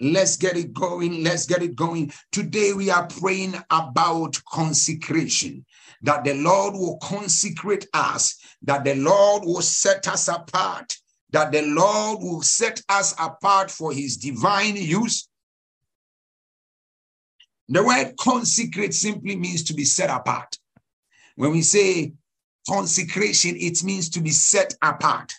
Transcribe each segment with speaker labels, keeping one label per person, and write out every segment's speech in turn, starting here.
Speaker 1: Let's get it going. Let's get it going. Today we are praying about consecration, that the Lord will consecrate us, that the Lord will set us apart, that the Lord will set us apart for his divine use. The word consecrate simply means to be set apart. When we say consecration, it means to be set apart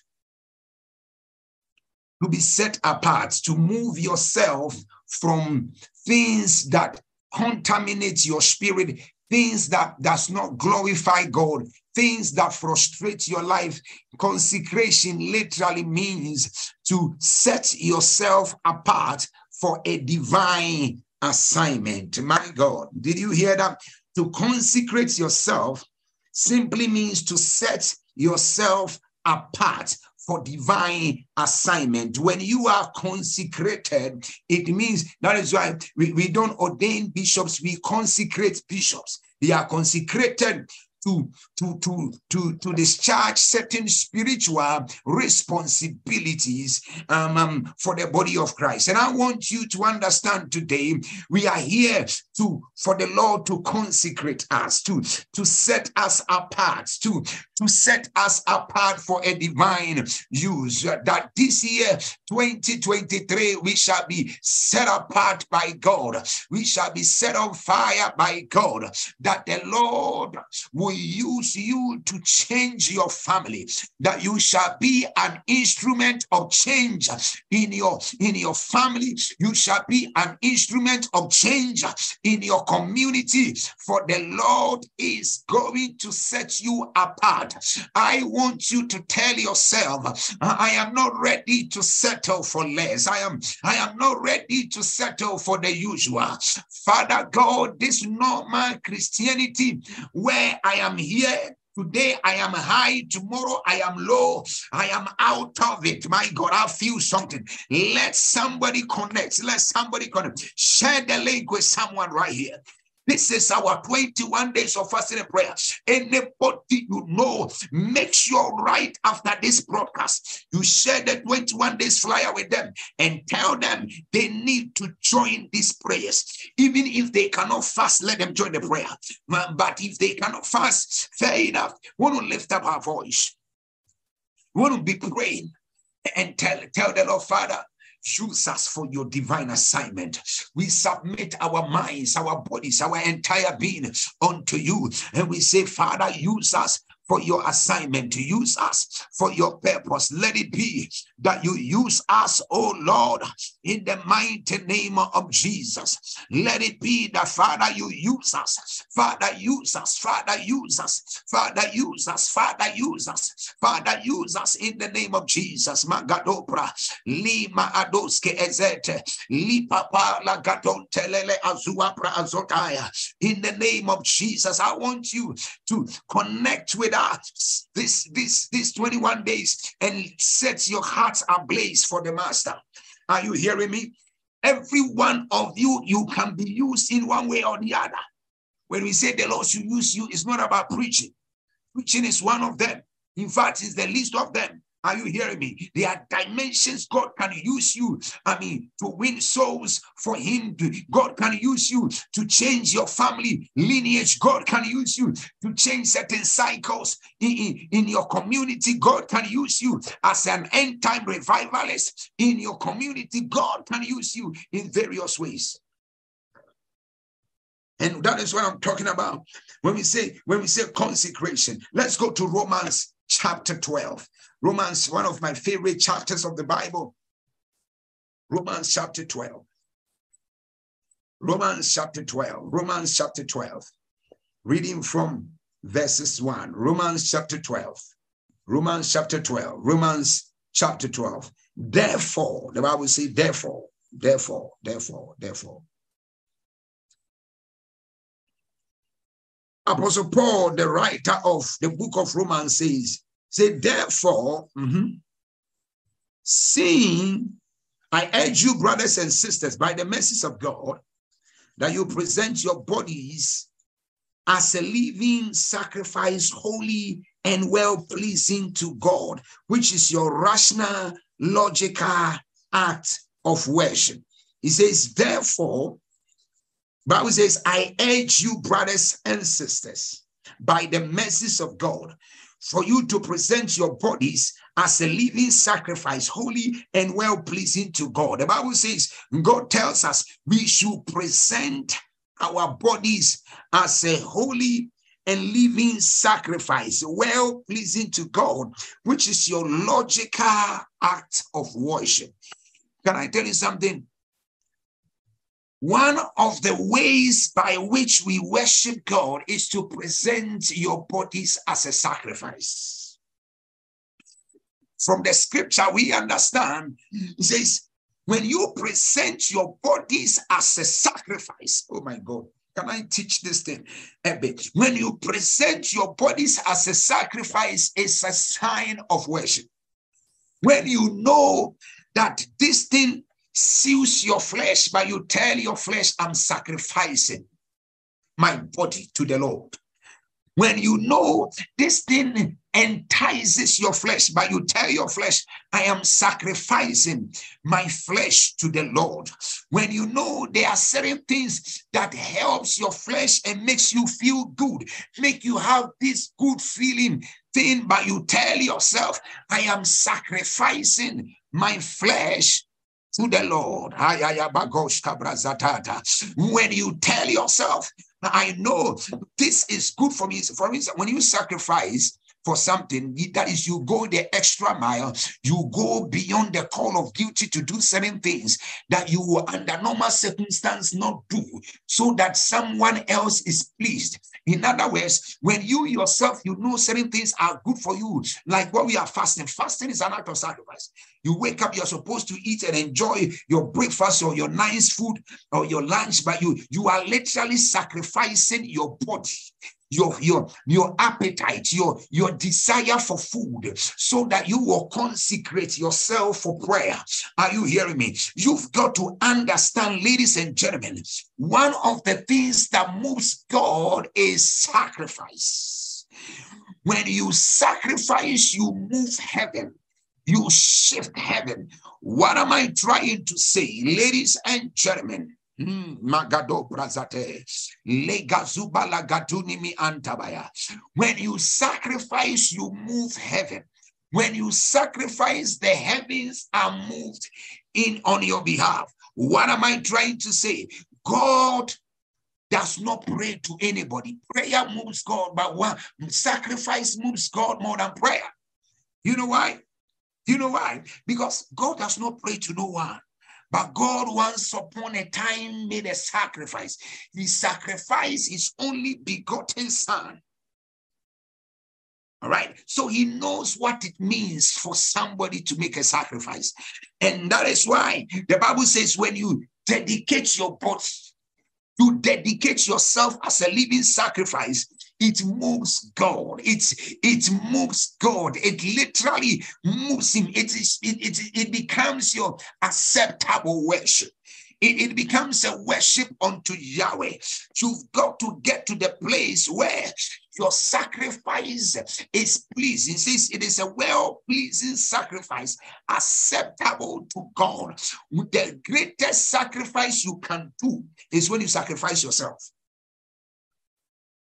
Speaker 1: to be set apart, to move yourself from things that contaminate your spirit, things that does not glorify God, things that frustrate your life. Consecration literally means to set yourself apart for a divine assignment. My God, did you hear that? To consecrate yourself simply means to set yourself apart for divine assignment. When you are consecrated, it means that is why we, we don't ordain bishops, we consecrate bishops. They are consecrated to, to, to, to, to discharge certain spiritual responsibilities um, um, for the body of Christ. And I want you to understand today, we are here to for the Lord to consecrate us, to, to set us apart, to, to set us apart for a divine use. That this year, 2023, we shall be set apart by God. We shall be set on fire by God. That the Lord will use you to change your family, that you shall be an instrument of change in your in your family. You shall be an instrument of change in your community, for the Lord is going to set you apart. I want you to tell yourself, I am not ready to settle for less. I am I am not ready to settle for the usual. Father God, this normal Christianity where I am here Today I am high, tomorrow I am low. I am out of it. My God, I feel something. Let somebody connect. Let somebody connect. Share the link with someone right here. This is our 21 days of fasting and prayer. Anybody you know, make sure right after this broadcast, you share the 21 days flyer with them and tell them they need to join these prayers. Even if they cannot fast, let them join the prayer. But if they cannot fast, fair enough. We want to lift up our voice. We want to be praying and tell, tell the Lord, Father, Use us for your divine assignment. We submit our minds, our bodies, our entire being unto you. And we say, Father, use us for your assignment, to use us for your purpose. Let it be that you use us, oh Lord, in the mighty name of Jesus. Let it be that, Father, you use us. Father, use us. Father, use us. Father, use us. Father, use us. Father, use us in the name of Jesus. Magadopra, Lima Adoske Ezete, Lipapa Lagadon Telele Azuapra Azotaya. In the name of Jesus, I want you to connect with this, this, this 21 days and set your hearts ablaze for the master. Are you hearing me? Every one of you, you can be used in one way or the other. When we say the Lord should use you, it's not about preaching. Preaching is one of them. In fact, it's the least of them. Are you hearing me? There are dimensions God can use you. I mean, to win souls for Him. God can use you to change your family lineage. God can use you to change certain cycles in, in, in your community. God can use you as an end time revivalist in your community. God can use you in various ways. And that is what I'm talking about when we say when we say consecration. Let's go to Romans chapter 12. Romans, one of my favorite chapters of the Bible. Romans chapter 12. Romans chapter 12. Romans chapter 12. Reading from verses 1. Romans chapter 12. Romans chapter 12. Romans chapter 12. Therefore, the Bible says, therefore, therefore, therefore, therefore. Apostle Paul, the writer of the book of Romans, says, Say, therefore, mm-hmm, seeing I urge you, brothers and sisters, by the mercies of God, that you present your bodies as a living sacrifice, holy and well pleasing to God, which is your rational, logical act of worship. He says, therefore, Bible says, I urge you, brothers and sisters, by the mercies of God, for you to present your bodies as a living sacrifice, holy and well pleasing to God. The Bible says, God tells us we should present our bodies as a holy and living sacrifice, well pleasing to God, which is your logical act of worship. Can I tell you something? One of the ways by which we worship God is to present your bodies as a sacrifice. From the scripture, we understand, it says, when you present your bodies as a sacrifice, oh my God, can I teach this thing a bit? When you present your bodies as a sacrifice, it's a sign of worship. When you know that this thing seals your flesh, but you tell your flesh, I'm sacrificing my body to the Lord. When you know this thing entices your flesh, but you tell your flesh, I am sacrificing my flesh to the Lord. When you know there are certain things that helps your flesh and makes you feel good, make you have this good feeling thing, but you tell yourself, I am sacrificing my flesh to the Lord. When you tell yourself, I know this is good for me. For instance, when you sacrifice, for something, that is, you go the extra mile, you go beyond the call of duty to do certain things that you will, under normal circumstance, not do, so that someone else is pleased. In other words, when you yourself, you know certain things are good for you, like what we are fasting. Fasting is an act of sacrifice. You wake up, you're supposed to eat and enjoy your breakfast or your nice food or your lunch, but you you are literally sacrificing your body your your your appetite your your desire for food so that you will consecrate yourself for prayer. Are you hearing me? You've got to understand ladies and gentlemen one of the things that moves god is sacrifice. When you sacrifice you move heaven you shift heaven what am i trying to say ladies and gentlemen Hmm, Magado antabaya. When you sacrifice, you move heaven. When you sacrifice, the heavens are moved in on your behalf. What am I trying to say? God does not pray to anybody. Prayer moves God, but one sacrifice moves God more than prayer. You know why? You know why? Because God does not pray to no one. But God once upon a time made a sacrifice. He sacrificed his only begotten son. All right. So he knows what it means for somebody to make a sacrifice. And that is why the Bible says when you dedicate your body, you dedicate yourself as a living sacrifice, it moves God. It, it moves God. It literally moves him. It, is, it, it, it becomes your acceptable worship. It, it, becomes a worship unto Yahweh. You've got to get to the place where your sacrifice is pleasing. It says it is a well pleasing sacrifice, acceptable to God. The greatest sacrifice you can do is when you sacrifice yourself.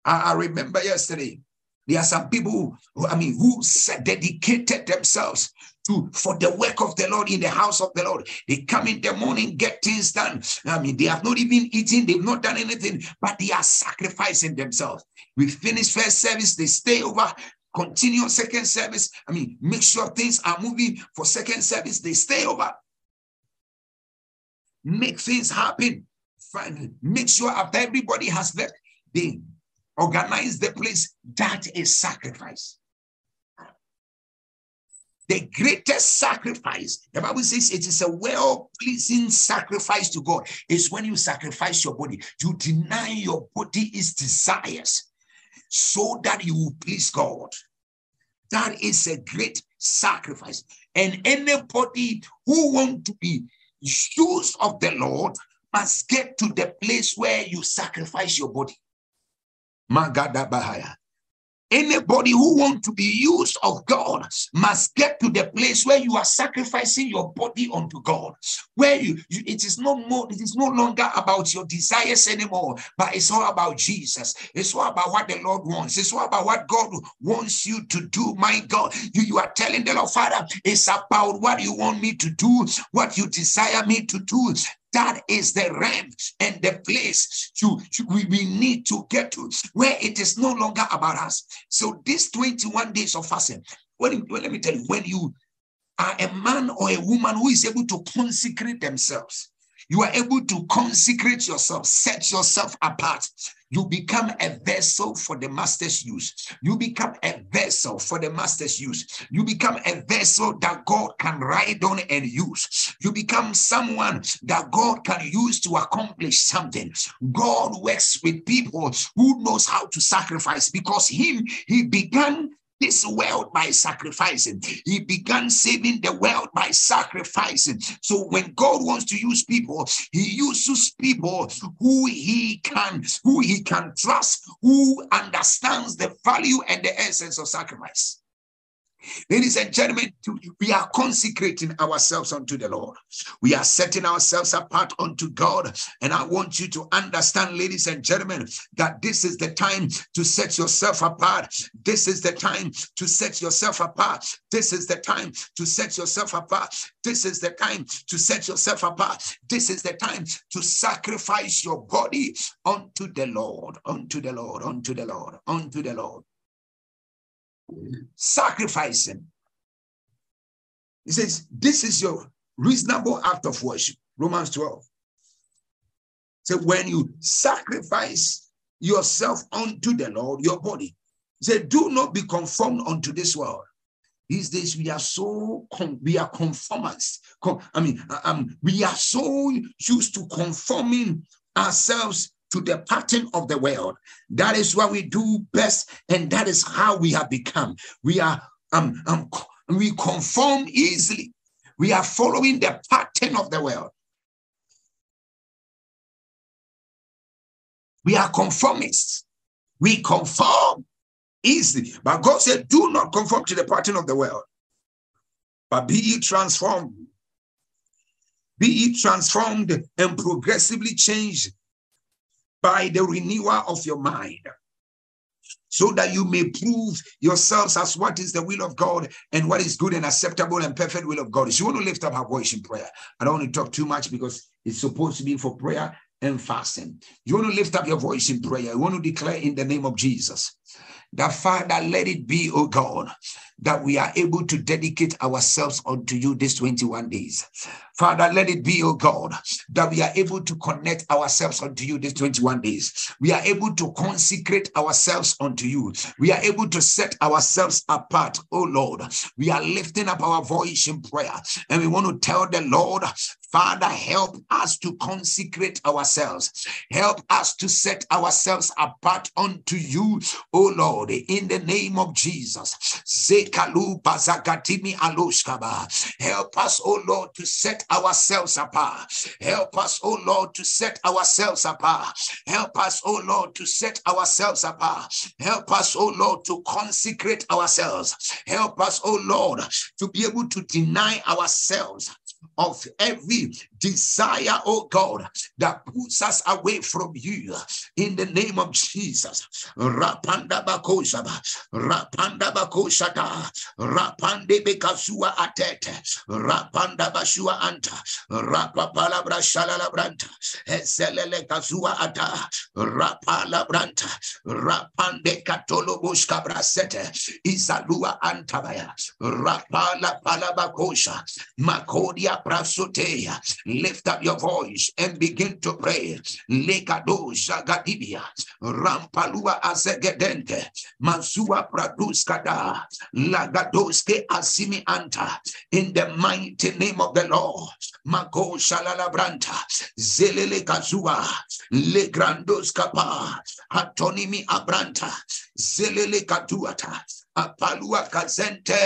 Speaker 1: I, I remember yesterday, there are some people who, I mean, who dedicated themselves to for the work of the Lord in the house of the Lord. They come in the morning, get things done. I mean, they have not even eaten, they've not done anything, but they are sacrificing themselves. We finish first service, they stay over, continue second service. I mean, make sure things are moving for second service, they stay over. Make things happen. Finally, make sure after everybody has left, they organize the place, that is sacrifice. The greatest sacrifice, the Bible says it is a well pleasing sacrifice to God, is when you sacrifice your body. You deny your body its desires so that you will please God. That is a great sacrifice. And anybody who want to be used of the Lord must get to the place where you sacrifice your body. Magada Bahaya. Anybody who wants to be used of God must get to the place where you are sacrificing your body unto God, where you, you it is no more, it is no longer about your desires anymore, but it's all about Jesus. It's all about what the Lord wants. It's all about what God wants you to do. My God, you, you are telling the Lord, Father, it's about what you want me to do, what you desire me to do. That is the realm and the place to, we, we need to get to where it is no longer about us. So, this 21 days of fasting, when, well, let me tell you, when you are a man or a woman who is able to consecrate themselves, you are able to consecrate yourself, set yourself apart. You become a vessel for the master's use. You become a vessel for the master's use. You become a vessel that God can ride on and use. You become someone that God can use to accomplish something. God works with people who knows how to sacrifice because him, he began this world by sacrificing. He began saving the world by sacrificing. So when God wants to use people, he uses people who he can, who he can trust, who understands the value and the essence of sacrifice. Ladies and gentlemen, we are consecrating ourselves unto the Lord. We are setting ourselves apart unto God. And I want you to understand, ladies and gentlemen, that this is the time to set yourself apart. This is the time to set yourself apart. This is the time to set yourself apart. This is the time to set yourself apart. This is the time to sacrifice your body unto the Lord, unto the Lord, unto the Lord, unto the Lord sacrificing. He says, This is your reasonable act of worship. Romans 12. So when you sacrifice yourself unto the Lord, your body, he said, Do not be conformed unto this world. These days we are so we are conformers. I mean, um, we are so used to conforming ourselves to the pattern of the world. That is what we do best, and that is how we have become. We are um, um we conform easily. We are following the pattern of the world. We are conformists. We conform easily. But God said, Do not conform to the pattern of the world, but be ye transformed. Be ye transformed and progressively changed by the renewal of your mind so that you may prove yourselves as what is the will of God and what is good and acceptable and perfect will of God. So you want to lift up her voice in prayer. I don't want to talk too much because it's supposed to be for prayer and fasting. You want to lift up your voice in prayer. You want to declare in the name of Jesus that Father, let it be, oh God, that we are able to dedicate ourselves unto you these 21 days. Father, let it be, O God, that we are able to connect ourselves unto you these 21 days. We are able to consecrate ourselves unto you. We are able to set ourselves apart, O Lord. We are lifting up our voice in prayer and we want to tell the Lord, Father, help us to consecrate ourselves. Help us to set ourselves apart unto you, O Lord, in the name of Jesus. Help us, oh Lord, to set ourselves apart. Help us, oh Lord, to set ourselves apart. Help us, oh Lord, to set ourselves apart. Help us, oh Lord, to consecrate ourselves. Help us, oh Lord, to be able to deny ourselves of every desire, oh God, that puts us away from you in the name of Jesus. Rapanda bakoshaba, rapanda bakoshata, rapande bekazua atete, rapanda bashua anta, rapapala brashala branta, eselele kazua ata, rapala branta, rapande katolo bushka brasete, izalua antabaya, rapala palabakosha, makodia prasoteya, Lift up your voice and begin to pray. Lekado Zagadibia, Rampalua Azegedente, Mazua Praduskada, Lagadoske Asimi Anta, in the mighty name of the Lord. Mago Shalalabranta, Zelele Kazua, Legrandos Kapa, Atonimi Abranta, Zelele Katuata, apalua kazente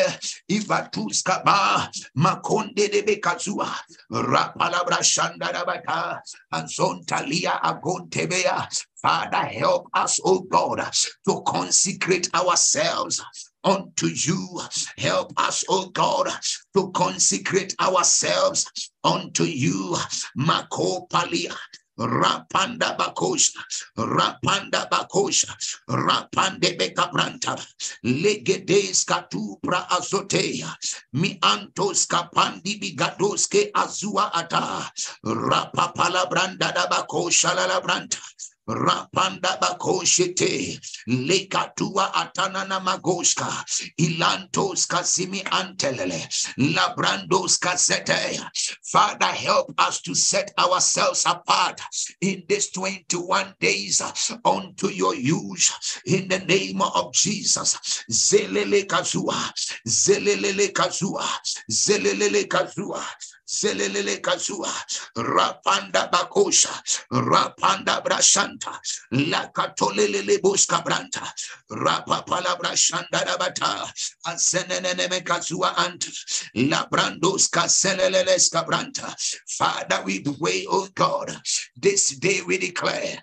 Speaker 1: ivatus kaba makonde de bekazua rapalabra shandarabata anzontalia agontebea Father, help us, oh God, to consecrate ourselves unto you. Help us, oh God, to consecrate ourselves unto you. Makopalia. Rapanda bakosha, rapanda bakosha, rapande bekabranta, legedes katupra azotea, mi antos kapandi bigadoske azua ata, rapapala branda da bakosha la branta, Rapanda bakoshete lekatua atanana magoska ilantos kasimi antelele labrandos kasete. Father, help us to set ourselves apart in this 21 days unto your use in the name of Jesus. Zelele kazua, zelele kazua, zelele kazua. Zelelele kazua, rapanda bakosha, rapanda brashanta, la katolele buska branta, rapa palabra shanda rabata, asenene mekazua ant, la brandos kaselele skabranta. Father, we pray, oh God, this day we declare,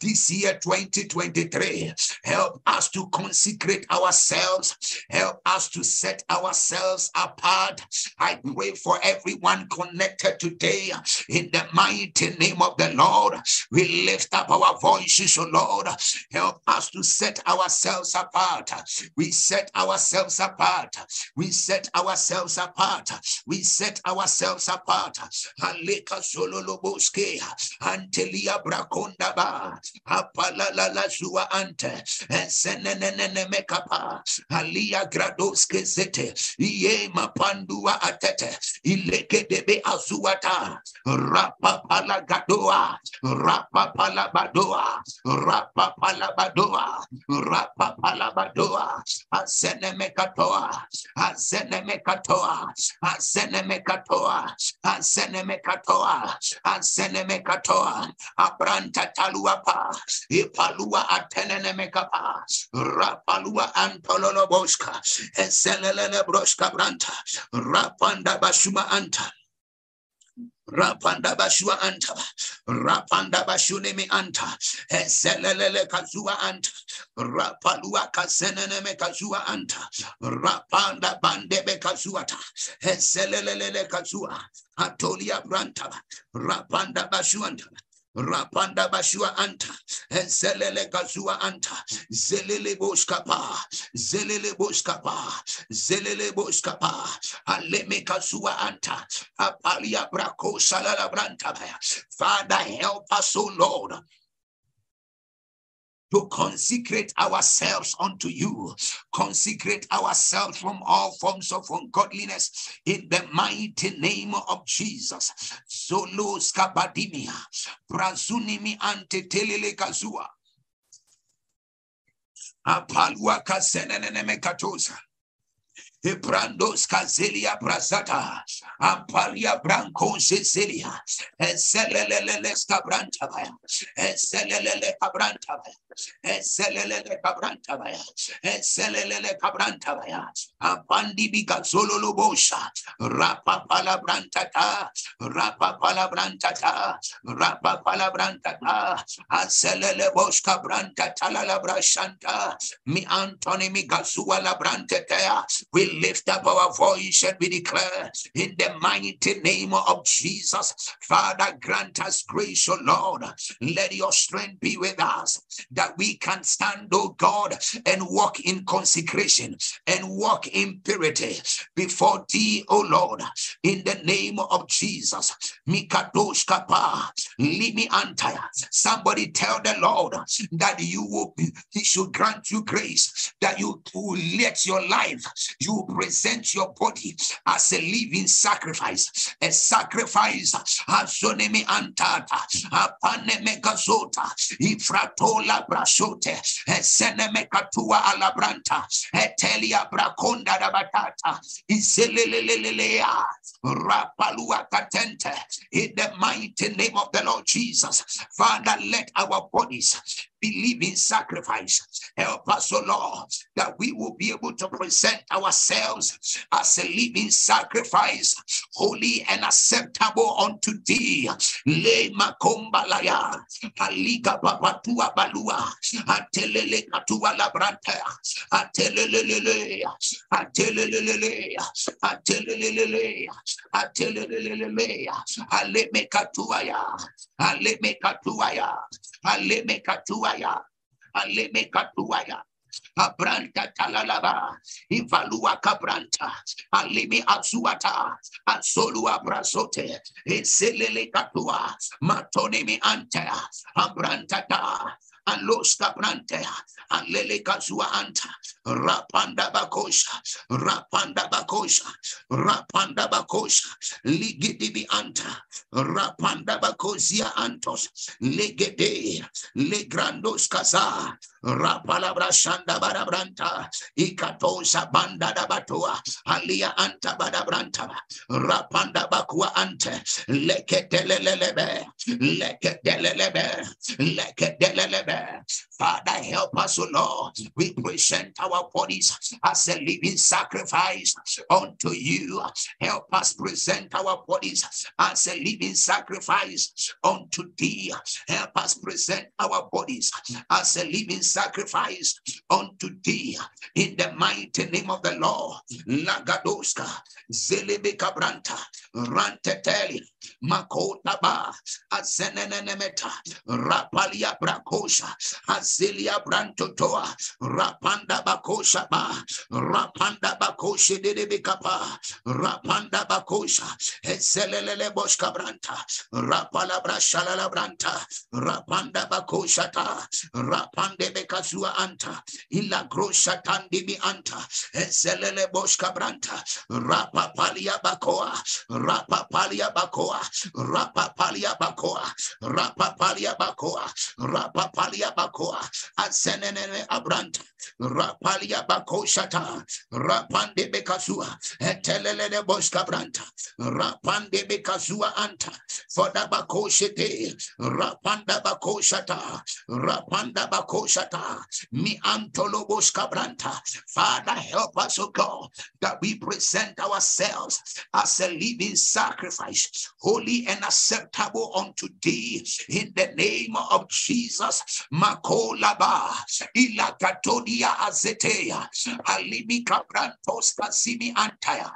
Speaker 1: this year 2023, help us to consecrate ourselves, help us to set ourselves apart. I pray for everyone connected today in the mighty name of the Lord. We lift up our voices, oh Lord. Help us to set ourselves apart. We set ourselves apart. We set ourselves apart. We set ourselves apart. Aleka sololoboske antelia brakonda ba apalala la zua ante senenene mekapa alia gradoske zete iye mapandua atete ileke debe azuata rapa pala gadoa rapa pala badoa rapa pala badoa rapa pala badoa. Asene mekatoa asene mekatoa asene mekatoa asene mekatoa asene mekatoa. Abranta taluapa ipalua atenene mekapa rapalua antololo boska eselelele broska branta rapanda bashuma anta Rapanda bashua anta, rapanda bashunemi anta, eselelele kazua anta, rapalua kasenene kazua anta, rapanda bande bandebe kazuata, eselelele kazua, atolia branta, rapanda bashuanta, Rapanda bashua anta, zelele gazua anta, zelele boskapa, zelele boskapa, zelele boskapa, aleme kazua anta, apalia brako salala branta. Father, help us, O Lord, to consecrate ourselves unto you, consecrate ourselves from all forms of ungodliness in the mighty name of Jesus. Zolos kabadimia, brazunimi ante telele kazua. Apalua kasenene mekatosa. Hebrandos Cazelia Brazata, Ampalia Branco Cecilia, Eselele Cabrantabaya, Eselele Cabrantabaya, Eselele Cabrantabaya, Eselele Cabrantabaya, Apandi Bigazolo Lobosha, Rapa Palabrantata, Rapa Palabrantata, Rapa Palabrantata, Aselele Bosca Brantata La Brashanta, Mi Antoni Migazua La Brantetea, we lift up our voice and we declare in the mighty name of Jesus, Father, grant us grace, O Lord. Let your strength be with us that we can stand, O God, and walk in consecration and walk in purity before thee, O Lord, in the name of Jesus. Mikadosh kapa, limi antaya. Somebody tell the Lord that you will be, he should grant you grace, that you will let your life, you present your body as a living sacrifice, a sacrifice. Azonemi antata, apaneme gazota, ifratola brasote, eseneme katua alabranta, etelia brakonda da batata, iselelelelelea, rapalua katente, in the mighty name of the Lord Jesus. Father, let our bodies living sacrifice. Help us, O Lord, that we will be able to present ourselves as a living sacrifice, holy and acceptable unto thee. Le makombalaya, katuaya, aleme katuaya. Abranta talalaba, Ivalua cabranta, Alimi azuata, Asolua brazote, Eselele katua, Matonemi ante, Abranta ta, Alos cabrante, Alele kazua anta, Rapanda bakosha, Rapanda bakosha, Rapanda bakosha, Ligidibi anta, Rapanda bakosia antos, Legede, Legrandos kaza, Rapalabra shanda barabranta, Ikatosa banda da batua, Alia anta badabranta, Rapanda bakua ante, Leketelelebe, Leketelelebe, Leketelelebe. Father, help us, O Lord. We present our bodies as a living sacrifice unto you. Help us present our bodies as a living sacrifice unto thee. Help us present our bodies as a living sacrifice unto thee. In the mighty name of the Lord. Lagadoska, Zelebeka Branta, Ranteteli, Makotaba, Azenenemeta, Rapalia Brakosha, Azelia Brantotoa, Rapanda Bakosha Ba, Rapanda Bakosha de Bikapa, Rapanda Bakosha, Ezelele Boshka Branta, Rapala Brashala Branta, Rapanda Bakoshata, Rapande Bekazua Anta, Illa Grosha Tandibi Anta, Ezelele Boshka Branta, Rapapalia Bakoa, Rapapalia Bakoa, Rapapalia Bakoa, Rapapalia Bakoa, Rapapalia Bakoa, Azenene Abranta, Rapalia Rapande Bekazua, Etelele Boshka Branta, Rapande Bekazua Anta, Rapanda Rapanda Mi Antolobos Cabranta. Father, help us, O God, that we present ourselves as a living sacrifice, holy and acceptable unto thee, in the name of Jesus. Makolaba, Ilakatodia Azetea, Alimi Cabrantos Casimi Antaya.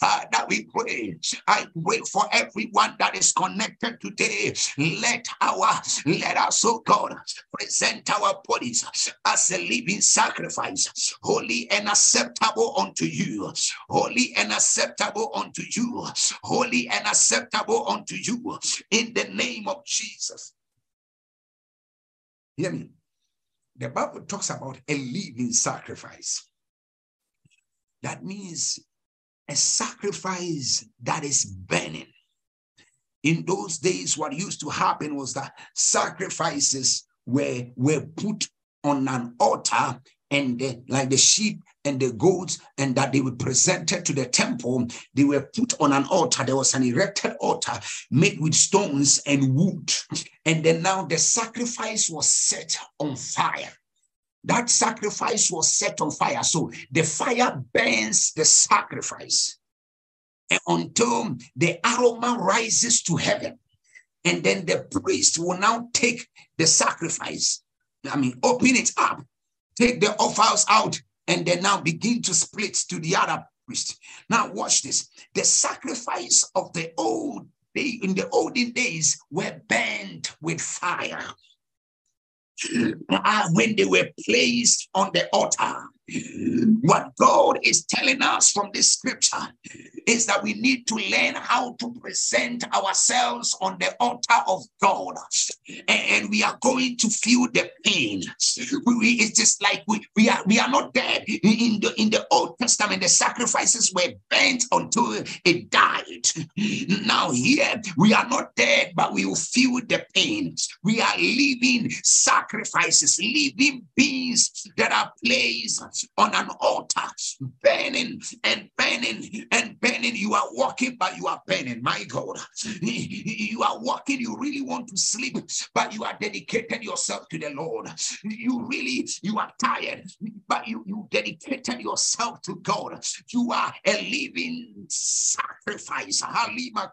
Speaker 1: Father, we pray. I pray for everyone that is connected today. Let our let us, oh God, present our bodies as a living sacrifice, holy and acceptable unto you, holy and acceptable unto you, holy and acceptable unto you, in the name of Jesus. Hear me. The Bible talks about a living sacrifice. That means a sacrifice that is burning. In those days, what used to happen was that sacrifices were, were put on an altar and the, like the sheep and the goats and that they were presented to the temple they were put on an altar. There was an erected altar made with stones and wood. And then now the sacrifice was set on fire. That sacrifice was set on fire. So the fire burns the sacrifice. And until the aroma rises to heaven and then the priest will now take the sacrifice i mean open it up take the offals out, and then now begin to split to the other priest. Now, watch this. The sacrifice of the old day in the olden days were burned with fire. Uh, when they were placed on the altar, what God is telling us from this scripture is that we need to learn how to present ourselves on the altar of God. And we are going to feel the pain. We, it's just like we, we are we are not dead. In the in the Old Testament, the sacrifices were burnt until it died. Now here we are not dead, but we will feel the pain. We are living sacrifices, living beings that are placed on an altar, burning and burning and burning. You are walking, but you are burning. My God, you are walking. You really want to sleep, but you are dedicated yourself to the Lord. You really, you are tired, but you, you dedicated yourself to God. You are a living sacrifice. Halima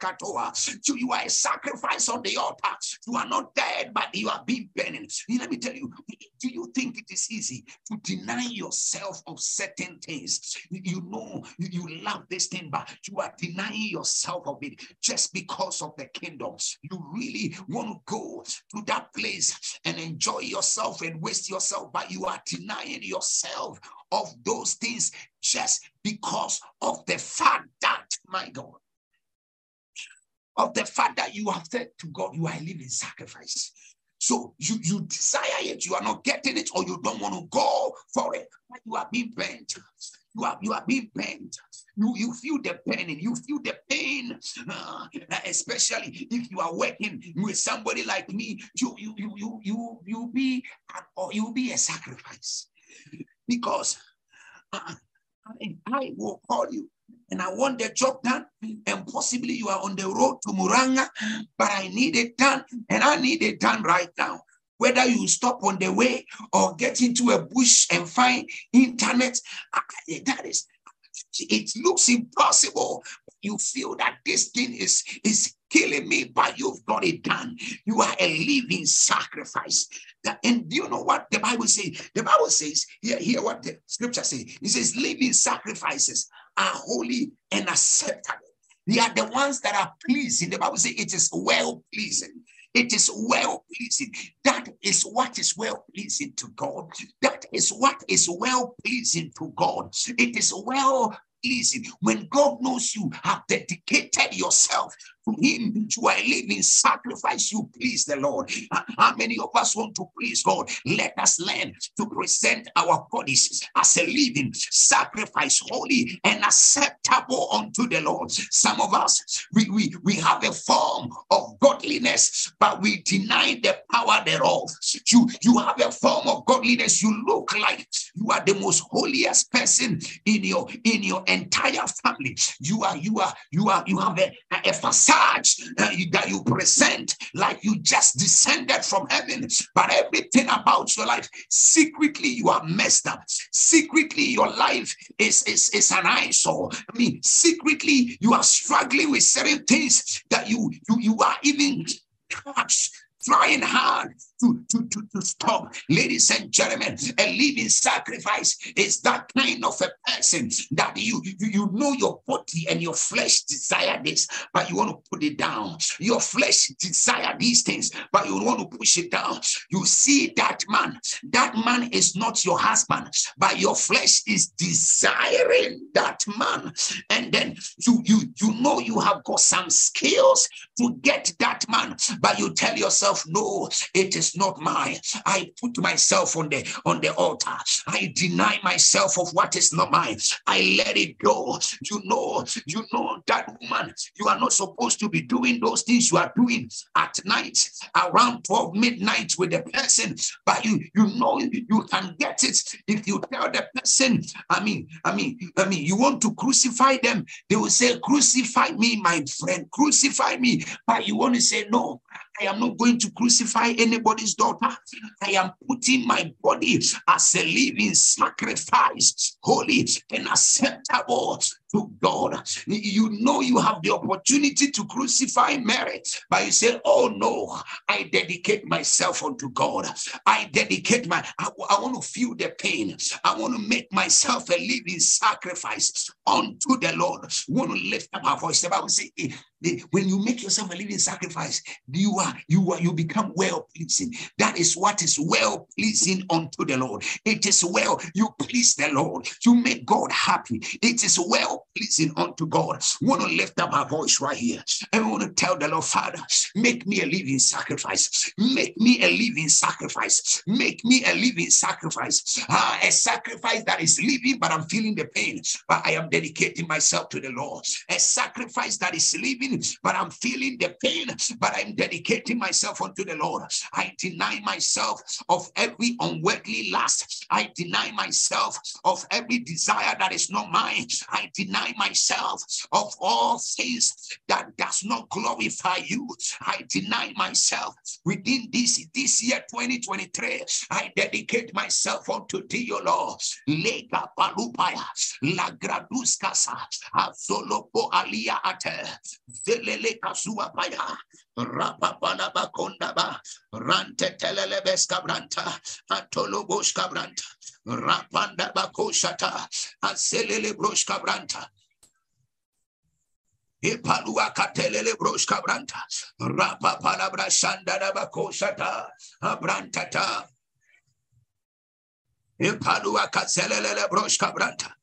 Speaker 1: So you are a sacrifice on the altar. You are not dead, but you are being burned. Let me tell you, do you think it is easy to deny yourself of certain things? You know, you love this thing, but you are denying yourself of it just because of the kingdom. You really want to go to that place and enjoy yourself and waste yourself, but you are denying yourself of those things just because of the fact that, my God, of the fact that you have said to God, you are living sacrifice. So you, you desire it, you are not getting it, or you don't want to go for it. You are being bent. You are, you are being bent. You, you feel the pain, and you feel the pain, uh, especially if you are working with somebody like me. You you you you you you be or you be a sacrifice because uh, I, I will call you and I want the job done, and possibly you are on the road to Muranga, but I need it done, and I need it done right now. Whether you stop on the way or get into a bush and find internet, that is, it looks impossible. You feel that this thing is, is killing me, but you've got it done. You are a living sacrifice. And do you know what the Bible says? The Bible says, hear, hear what the scripture says. It says, living sacrifices are holy and acceptable. They are the ones that are pleasing. The Bible says it is well pleasing. It is well pleasing. That is what is well pleasing to God. That is what is well pleasing to God. It is well pleasing when God knows you have dedicated yourself to him are a living sacrifice. You please the lord. How many of us want to please god? Let us learn to present our bodies as a living sacrifice holy and acceptable unto the lord. Some of us we we, we have a form of godliness but we deny the power thereof. You you have a form of godliness. You look like you are the most holiest person in your in your entire family. You are you are you are you have a, a facade charge uh, that you present like you just descended from heaven, but everything about your life, secretly you are messed up. Secretly, your life is, is, is an eyesore. I mean, secretly you are struggling with certain things that you you, you are even trying hard to, to, to, to stop. Ladies and gentlemen, a living sacrifice is that kind of a person that you, you, you know your body and your flesh desire this, but you want to put it down. Your flesh desire these things, but you want to push it down. You see that man, that man is not your husband, but your flesh is desiring that man. And then you you you know you have got some skills to get that man, but you tell yourself, no, it is not mine. I put myself on the on the altar. I deny myself of what is not mine. I let it go. You know, you know that woman, you are not supposed to be doing those things you are doing at night around 12 midnight with the person, but you you know you can get it if you tell the person, I mean, I mean, I mean, you want to crucify them, they will say, Crucify me, my friend, crucify me. But you want to say, No, I am not going to crucify anybody's daughter. I am putting my body as a living sacrifice, holy and acceptable to God. You know you have the opportunity to crucify merit, but you say, Oh no, I dedicate myself unto God. I dedicate my, I, I want to feel the pain. I want to make myself a living sacrifice unto the Lord. We want to lift up our voice. The Bible says, eh, when you make yourself a living sacrifice, you are you are you become well pleasing. That is what is well pleasing unto the Lord. It is well you please the Lord. You make God happy. It is well pleasing unto God. We want to lift up our voice right here and we want to tell the Lord, Father, make me a living sacrifice. Make me a living sacrifice. Make me a living sacrifice. Ah, a sacrifice that is living, but I'm feeling the pain. But I am dedicating myself to the Lord. A sacrifice that is living but I'm feeling the pain, but I'm dedicating myself unto the Lord. I deny myself of every unworldly lust. I deny myself of every desire that is not mine. I deny deny myself of all things that does not glorify you. I deny myself within this, this year 2023. I dedicate myself unto thee, O Lord. Lega palupaya, la graduskasa, azolopo alia ate, zelele kasua paya, rapapala bakonda ba, rante telele beska branta, atolobos kabranta, rapanda bakoshata, aselele broshka branta. Ipalua katelele broshka branta. Rapa palabra shanda bakoshata. Abrantata. Ipalua kazelele broshka branta.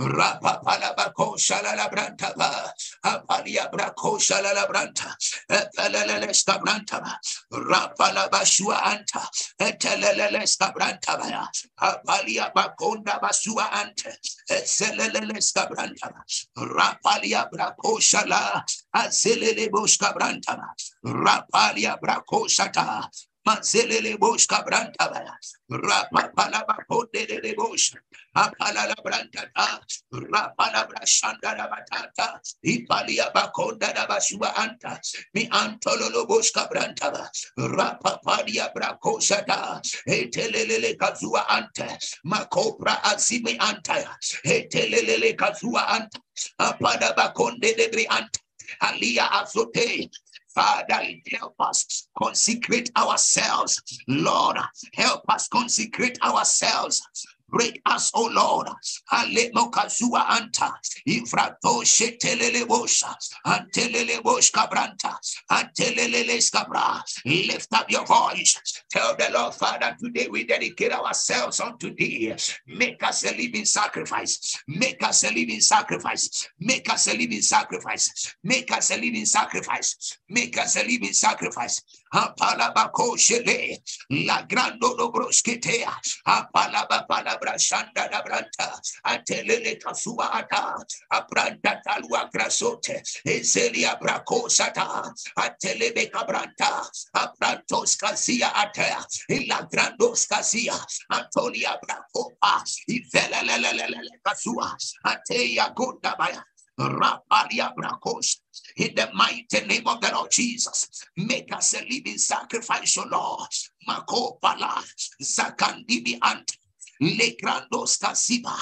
Speaker 1: Rapa palabako shalala branta ba. Apalia brako shalala branta. Etelele skabranta ba. Rapa la bashua anta. Etelele skabranta ba. Apalia bakonda basua ante. Etelele skabranta ba. Rapalia brako shala. Azelele boshka branta. Rapalia brako shata. Manzelele bosh kabranta baya. Rapa palaba ponde de bosh. Apala la branta ta. Rapa la brashanda la batata. Ipalia bakonda la basua anta. Mi antololo bosh kabranta ba. Rapa palia brakosha ta. Etelele kazua ante. Makopra azimi anta. Etelele kazua anta. Apada bakonde de anta. Alia azote. Father, help us consecrate ourselves. Lord, help us consecrate ourselves. Break us, O Lord. Alemokazua anta. Ifrato shetelele bosha. Antelele boshka branta. Antelele skabra. Lift up your voice. Tell the Lord, Father, today we dedicate ourselves unto thee. Make us a living sacrifice. Make us a living sacrifice. Make us a living sacrifice. Make us a living sacrifice. Make us a living sacrifice. Apalabako shele. La grando dobroskitea. Apalaba palabra shanda da branta. Atelele kasua ata. Abranta talua grasote. Ezelia brako sata. Atelebe kabranta. Abrantos kasia ata. Ila grandos kasia. Antolia brakopa. Ivelelelelele kasua. Ateya gonda baya. Rapalia brakos. In the mighty name of the Lord Jesus, make us a living sacrifice, O Lord. Makopala, Zakandibi ant, Legrandos Kasiba,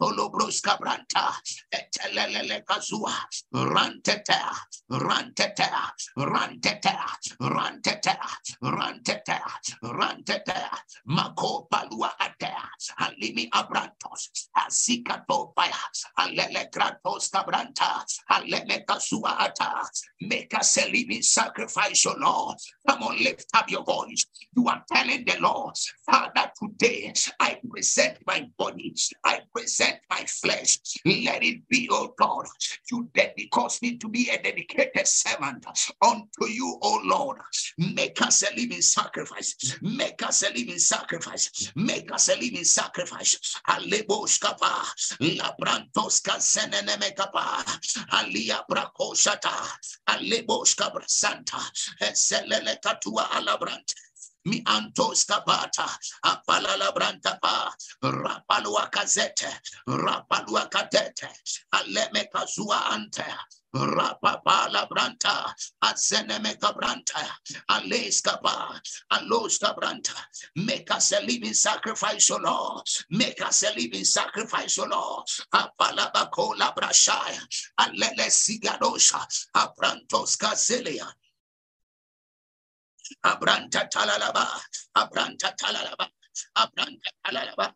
Speaker 1: Tolobros Cabranta, Etelele Kazua, Ranteta, Ranteta, Ranteta, Ranteta, Ranteta, Ranteta, Mako Palua Atea, Alimi Abrantos, Asikato Paya, Alele Kratos Cabranta, Alele Kasua Ata, make us a living sacrifice, O Lord. Come on, lift up your voice. You are telling the Lord, Father, today I present my body, I present my flesh. Let it be, oh Lord. You dedicate me to be a dedicated servant unto you, oh Lord. Make us a living sacrifice. Make us a living sacrifice. Make us a living sacrifice. Aleboskapa, Labrantoska Senenemekapa, Alia Brakoshata, Aleboska Brasanta, and Selele Katua Alabrant mi antos kabata apalala branta pa rapalua kazete rapalua katete aleme kazua ante rapapala branta azeneme kabranta aleskapa aloska branta. Make us a living sacrifice o Lord. Make us a living sacrifice o Lord. Apalabakola brashaya alele sigadosha aprantos kazelia Abranta talalaba, abranta talalaba, abranta talalaba,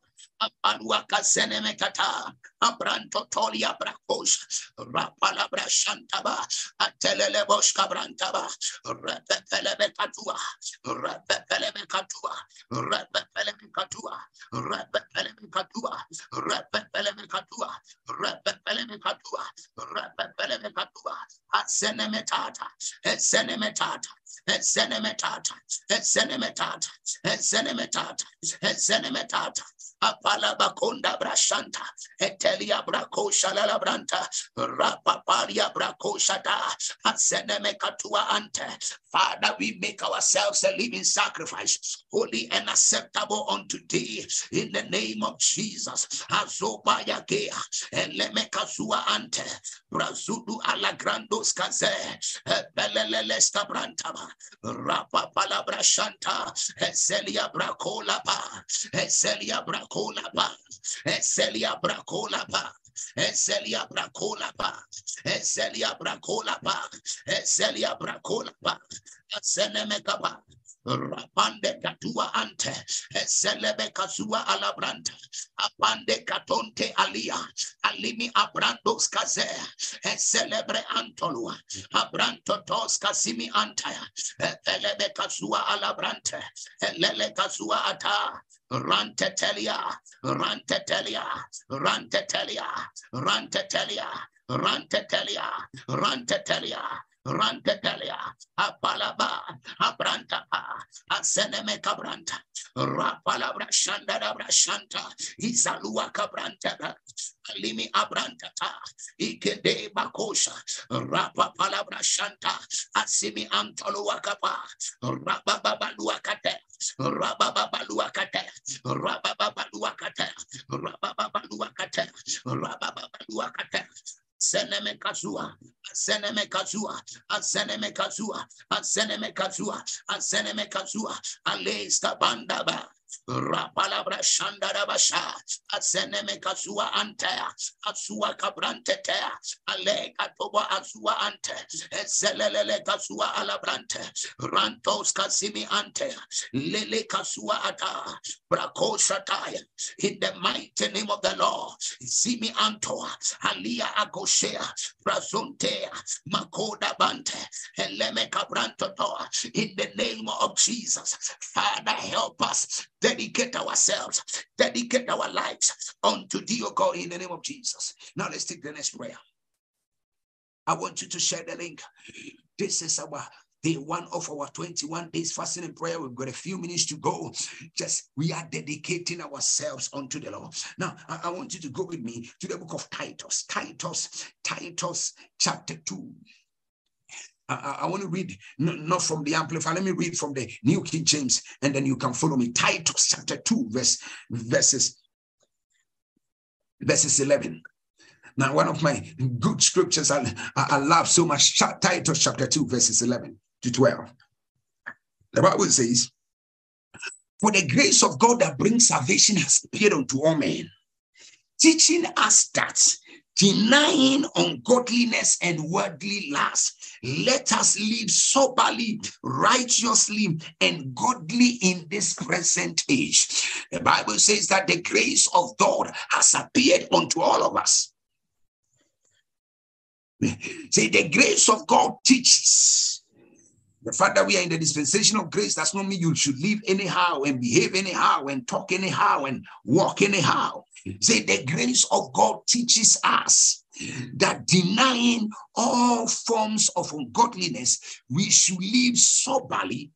Speaker 1: apaluaka senemekata, abranto tolia brakos, rapalabra shantaba, atelele boshka brantaba, repepelebe katua, repepelebe katua, repepelebe katua, repepelebe katua, repepelebe katua, repepelebe katua, repepelebe katua, asenemetata, esenemetata, Zenemetata,
Speaker 2: Zenemetata, Zenemetata, Zenemetata, Apala Bakonda Brashanta, Etelia Brako Shalala Branta, Rapapalia Brako Shata, Azenemekatua Ante. Father, we make ourselves a living sacrifice, holy and acceptable unto thee, in the name of Jesus. Azobaya Gea, Elemekazua Ante, Brazudu Alagrandos Kaze, Belelesta Brantaba, Rapa Palabra Shanta, Ezelia Bracolaba, Ezelia Bracolaba, Ezelia Bracolaba. Ezelia Bracolaba, Ezelia Bracolaba, Ezelia Bracolaba, Ezenemekaba, Rapande katua ante, selebe kasua alabranta, apande katonte alia, alimi abrandos kaze, celebre antolua, abranto tos kasimi antaya, elebe kasua alabrante, elele kasua ata, rantetelia, rantetelia, rantetelia, rantetelia, rantetelia, rantetelia, rantetelia, apalaba, abrantapa, aseneme cabranta, rapalabra shanda brashanta, isalua cabranta, alimi abrantata, ikede bakosha, rapa palabra shanta, asimi antoluakapa, rabababaluakate, rabababaluakate, rabababaluakate, rabababaluakate, rabababaluakate, Seneme kazua, seneme kazua, seneme kazua, seneme Rapalabra shandarabasha, aseneme kasua asua kabrante te, ale katoba asua ante, eselele kasua alabrante, rantos kasimi ante, lele kasua ata, brako shataya, in the mighty name of the Lord, simi anto, alia agoshea, brazunte, makoda bante, eleme kabranto in the name of Jesus, Father help us dedicate ourselves, dedicate our lives unto thee, O God, in the name of Jesus. Now let's take the next prayer. I want you to share the link. This is our day one of our 21 days fasting and prayer. We've got a few minutes to go. Just we are dedicating ourselves unto the Lord. Now, I, I want you to go with me to the book of Titus. Titus, Titus chapter 2. I, I, want to read not from the Amplifier. Let me read from the New King James, and then you can follow me. Titus chapter two, verse verses verses eleven. Now, one of my good scriptures I, I love so much. Titus chapter two, verses eleven to twelve. The Bible says, "For the grace of God that brings salvation has appeared unto all men." teaching us that denying ungodliness and worldly lust. Let us live soberly, righteously, and godly in this present age. The Bible says that the grace of God has appeared unto all of us. Say, the grace of God teaches. The fact that we are in the dispensation of grace does not mean you should live anyhow and behave anyhow and talk anyhow and walk anyhow. Say the grace of God teaches us that denying all forms of ungodliness, we should live soberly,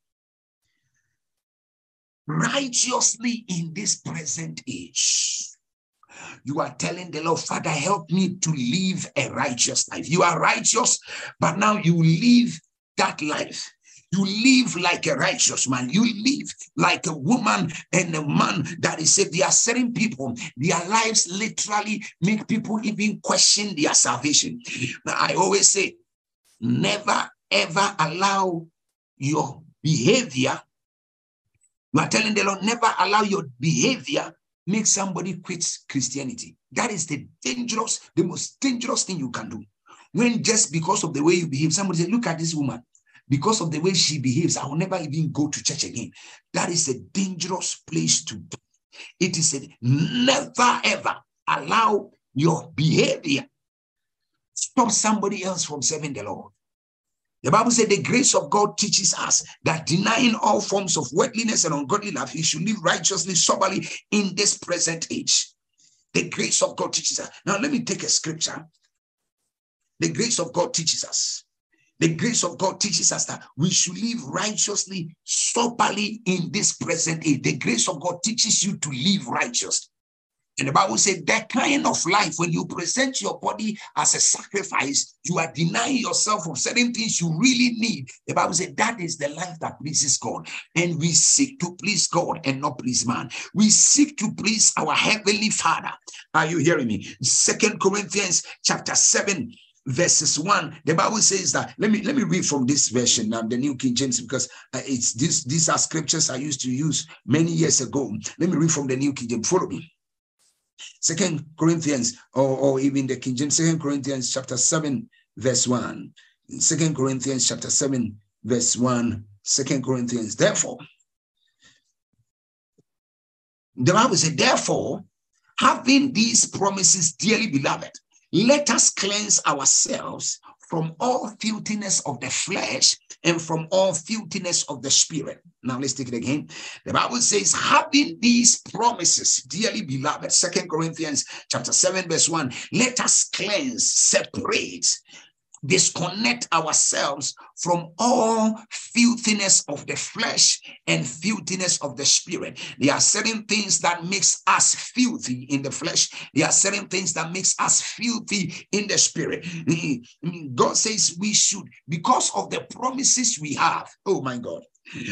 Speaker 2: righteously in this present age. You are telling the Lord, Father, help me to live a righteous life. You are righteous, but now you live that life you live like a righteous man. You live like a woman and a man that is saved. There are certain people, their lives literally make people even question their salvation. I always say, never ever allow your behavior. You are telling the Lord, never allow your behavior make somebody quit Christianity. That is the dangerous, the most dangerous thing you can do. When just because of the way you behave, somebody say, look at this woman because of the way she behaves, I will never even go to church again. That is a dangerous place to be. It is a never ever allow your behavior stop somebody else from serving the Lord. The Bible said the grace of God teaches us that denying all forms of worldliness and ungodly life, he should live righteously, soberly in this present age. The grace of God teaches us. Now, let me take a scripture. The grace of God teaches us
Speaker 1: The grace of God teaches us that we should live righteously, soberly in this present age. The grace of God teaches you to live righteous. And the Bible said that kind of life, when you present your body as a sacrifice, you are denying yourself of certain things you really need. The Bible said that is the life that pleases God. And we seek to please God and not please man. We seek to please our heavenly Father. Are you hearing me? Second Corinthians chapter 7, verses 1 the bible says that let me let me read from this version now the new king james because uh, it's this these are scriptures i used to use many years ago. Let me read from the new king james. Follow me. Second corinthians or, or even the king james second corinthians chapter 7 verse 1 second corinthians chapter 7 verse 1 second corinthians therefore the bible said therefore having these promises dearly beloved let us cleanse ourselves from all filthiness of the flesh and from all filthiness of the spirit. Now let's take it again. The Bible says, having these promises, dearly beloved, Second Corinthians chapter 7, verse 1, let us cleanse, separate, disconnect ourselves from all filthiness of the flesh and filthiness of the spirit. There are certain things that makes us filthy in the flesh. There are certain things that makes us filthy in the spirit. Mm-hmm. Mm-hmm. God says we should because of the promises we have. Oh my god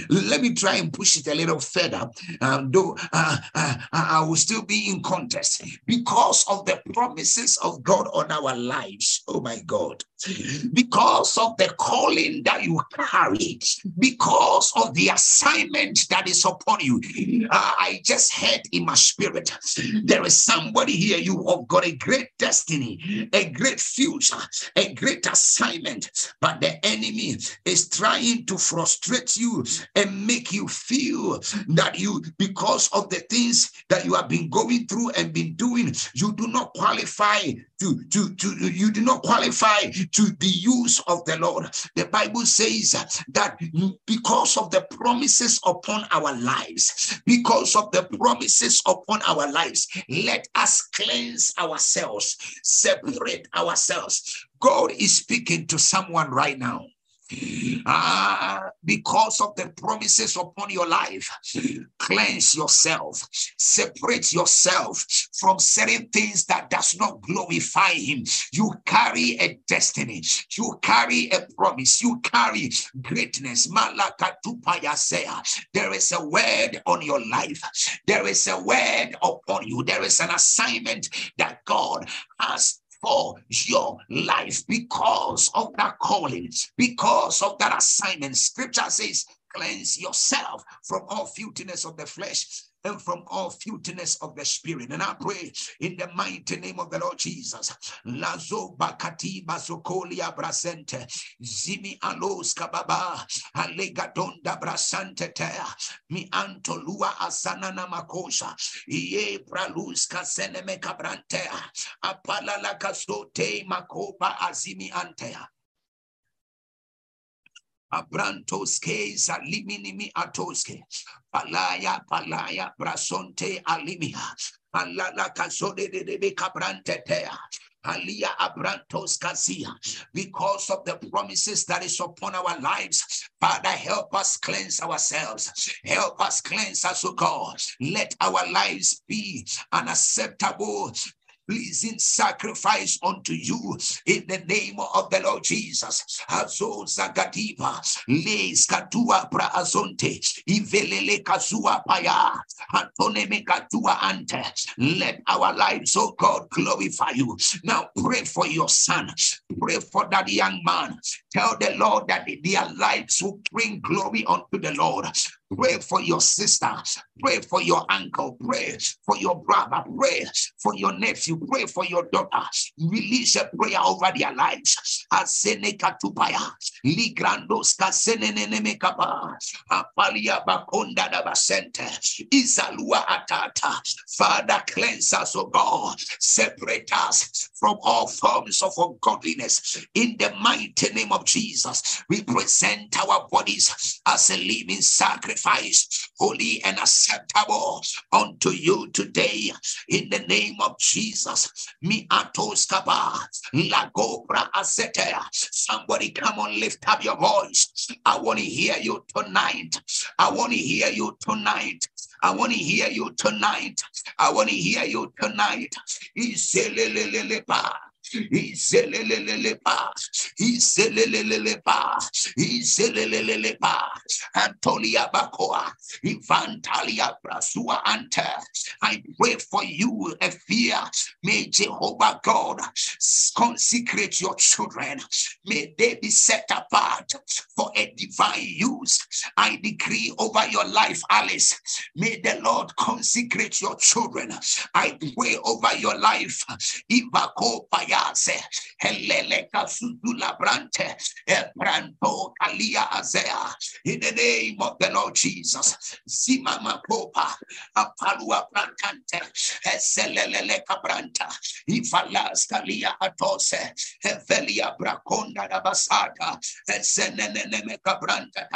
Speaker 1: let me try and push it a little further, um, though uh, uh, I will still be in contest because of the promises of God on our lives. Oh my God. Because of the calling that you carry, because of the assignment that is upon you. Uh, I just heard in my spirit there is somebody here, you have got a great destiny, a great future, a great assignment, but the enemy is trying to frustrate you and make you feel that you, because of the things that you have been going through and been doing, you do not qualify to, to, to you do not qualify to the use of the Lord. The Bible says that because of the promises upon our lives, because of the promises upon our lives, let us cleanse ourselves, separate ourselves. God is speaking to someone right now. Ah, because of the promises upon your life, cleanse yourself, separate yourself from certain things that does not glorify him. You carry a destiny, you carry a promise, you carry greatness. There is a word on your life, there is a word upon you, there is an assignment that God has for your life because of that calling, because of that assignment. Scripture says, cleanse yourself from all filthiness of the flesh and from all filthiness of the spirit. And I pray in the mighty name of the Lord Jesus. Lazo bakati basokolia brasente zimi alos kababa alegadonda brasante te mi antolua asanana makosha iye pralus kasene mekabrantea apala la kasote makoba azimi antea Abrantoske zaliminimi atoske. Palaya palaya brasonte alimia. Palala kasode de de cabrante tea. Alia Abrantos Kazia, because of the promises that is upon our lives. Father, help us cleanse ourselves. Help us cleanse us, O God. Let our lives be an acceptable pleasing sacrifice unto you in the name of the Lord Jesus. Azo zagadiba, les katua pra azonte, ivelele kazua paya, antone mekatua ante. Let our lives, oh God, glorify you. Now pray for your son, pray for that young man. Tell the Lord that their lives will bring glory unto the Lord. Pray for your sister. Pray for your uncle. Pray for your brother. Pray for your nephew. Pray for your daughter. Release a prayer over their lives. Aseneka tupaya. Ligrandos kasenenemekaba. Apalia bakonda da basente. Izalua atata. Father, cleanse us, O God. Separate us from all forms of ungodliness. In the mighty name of Jesus, we present our bodies as a living sacrifice
Speaker 2: sacrifice, holy and acceptable unto you today. In the name of Jesus. Mi atos kaba, lagobra asetea. Somebody come on, lift up your voice. I want to hear you tonight. I want to hear you tonight. I want to hear you tonight. I want to hear you tonight. Izelelelelepa, Izelelelelepa, Izelelelelepa, Antolia Bakoa, Ivantalia Brasua Ante. I pray for you, a fear. May Jehovah God consecrate your children. May they be set apart for a divine use. I decree over your life, Alice. May the Lord consecrate your children. I pray over your life. Ivako Helele Brante, Ebranto in the name of the Lord Jesus, Simama Popa, Apalua Brantante, Eselele Cabranta, Ifalas Kalia Atose, Evelia Braconda da Basada, Esenene Cabranta,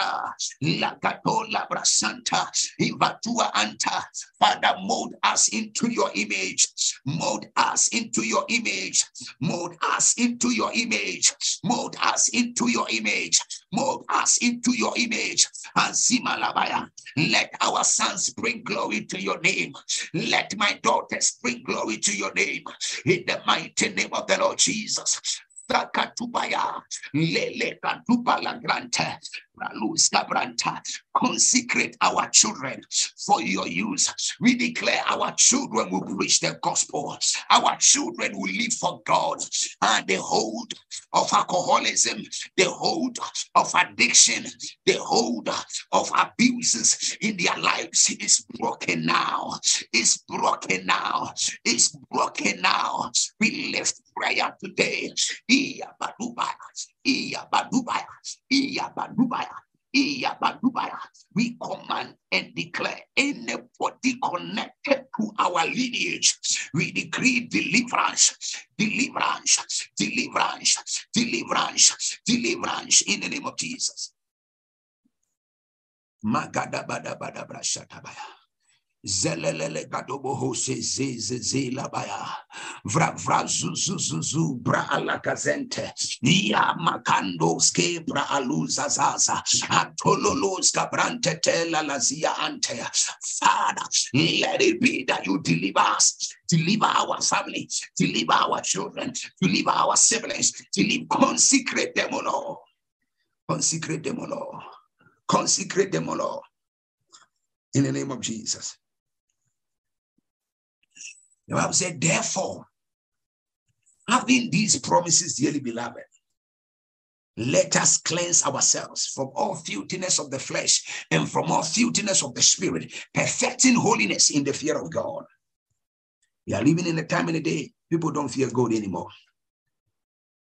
Speaker 2: Lacatola Brasanta, Ivatua Anta, Father, mold us into your image, mold us into your image, mold us into your image, mold us into your image, mold us into your image. And Simalabaya, let our sons bring glory to your name. Let my daughters bring glory to your name. In the mighty name of the Lord Jesus. Consecrate our children for your use. We declare our children will preach the gospel. Our children will live for God. And the hold of alcoholism, the hold of addiction, the hold of abuses in their lives is broken now. It's broken now. It's broken now. We lift prayer today. We command and declare anybody connected to our lineage, we decree deliverance, deliverance, deliverance, deliverance, deliverance in the name of Jesus. Magada bada bada brashatabaya. Zelelele gadoboho ze ze ze labaya. Vra vra zu zu zu zu bra kazente. Ya makando ske bra aluza zaza. Atololos kabrante tela lazia ante. Father, let it be that you deliver us. Deliver our family, deliver our children, deliver our siblings, deliver, consecrate them, O Lord. Consecrate them, O Lord. Consecrate them, O Lord. In the name of Jesus. The Bible said, therefore, having these promises, dearly beloved, let us cleanse ourselves from all filthiness of the flesh and from all filthiness of the spirit, perfecting holiness in the fear of God. We are living in a time and a day, people don't fear God anymore.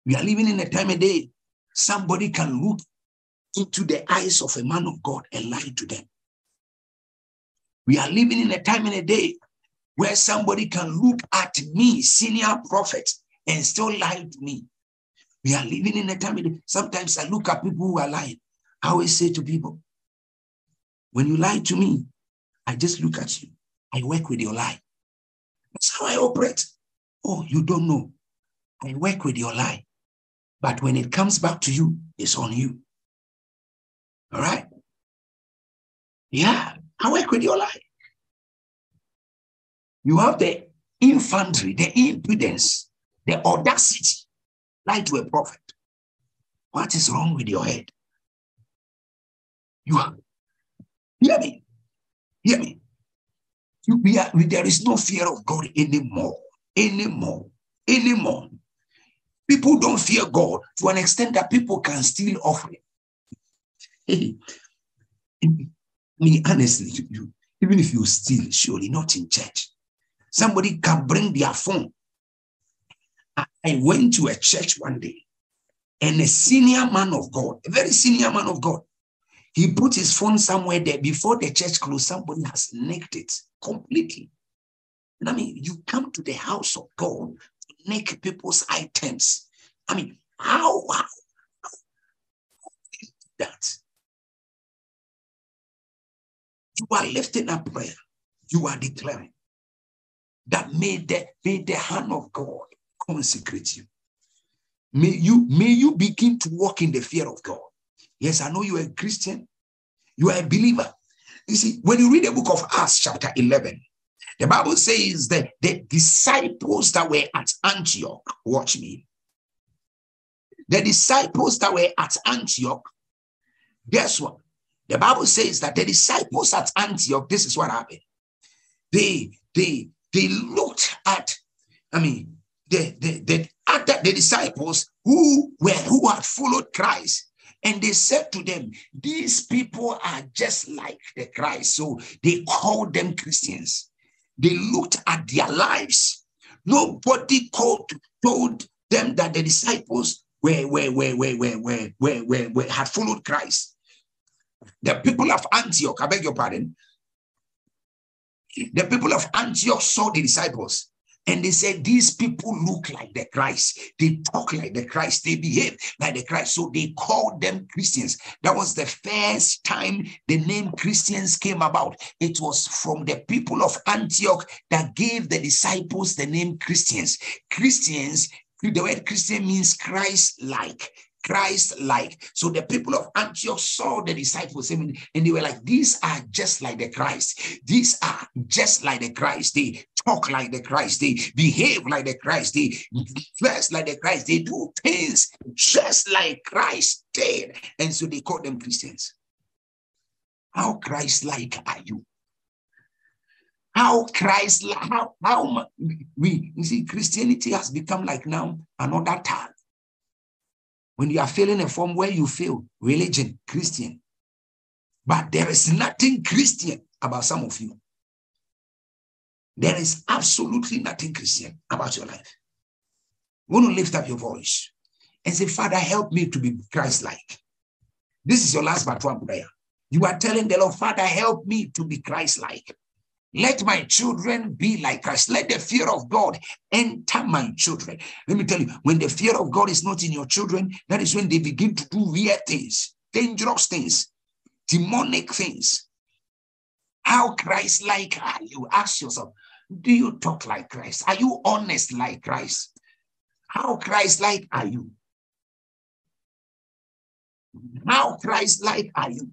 Speaker 2: We are living in a time and a day, somebody can look into the eyes of a man of God and lie to them. We are living in a time and a day where somebody can look at me, senior prophet, and still lie to me. We are living in a time. Sometimes I look at people who are lying. I always say to people, when you lie to me, I just look at you. I work with your lie. That's how I operate. Oh, you don't know. I work with your lie. But when it comes back to you, it's on you. All right? Yeah, I work with your lie. You have the infantry, the impudence, the audacity, lie to a prophet. What is wrong with your head? You are, hear me, hear me. You, we are, there is no fear of God anymore, anymore, anymore. People don't fear God to an extent that people can steal offering. Hey, I mean, honestly, you, even if you steal, surely not in church. Somebody can bring their phone. I went to a church one day and a senior man of God, a very senior man of God, he put his phone somewhere there before the church closed. Somebody has nicked it completely. And I mean, you come to the house of God to nick people's items. I mean, how, how, how that?
Speaker 1: You are lifting up prayer. You are declaring that may the, may the hand of God consecrate you. May you may you begin to walk in the fear of God. Yes, I know you are a Christian, you are a believer. You see, when you read the book of Acts, chapter 11, the Bible says that the disciples that were at Antioch, watch me. The disciples that were at Antioch, guess what? The Bible says that the disciples at Antioch, this is what happened. They they they looked at, I mean, the the the other the disciples who were who had followed Christ. And they said to them, These people are just like the Christ. So they called them Christians. They looked at their lives. Nobody called, told them that the disciples were, were, were, were, were, were, were, were, were, had followed Christ. The people of Antioch, I beg your pardon, the people of Antioch saw the disciples and they said, These people look like the Christ. They talk like the Christ. They behave like the Christ. So they called them Christians. That was the first time the name Christians came about. It was from the people of Antioch that gave the disciples the name Christians. Christians, the word Christian means Christ like. Christ like. So the people of Antioch saw the disciples and they were like, These are just like the Christ. These are just like the Christ. They talk like the Christ. They behave like the Christ. They dress like the Christ. They do things just like Christ did. And so they called them Christians. How Christ like are you? How Christ, how, how we, you see, Christianity has become like now another tag when you are filling a form where you feel religion, Christian. But there is nothing Christian about some of you. There is absolutely nothing Christian about your life. You want to lift up your voice and say, Father, help me to be Christ like. This is your last one prayer. You are telling the Lord, Father, help me to be Christ like. Let my children be like Christ. Let the fear of God enter my children. Let me tell you, when the fear of God is not in your children, that is when they begin to do weird things, dangerous things, demonic things. How Christ like are you? Ask yourself, do you talk like Christ? Are you honest like Christ? How Christ like are you? How Christ like are you?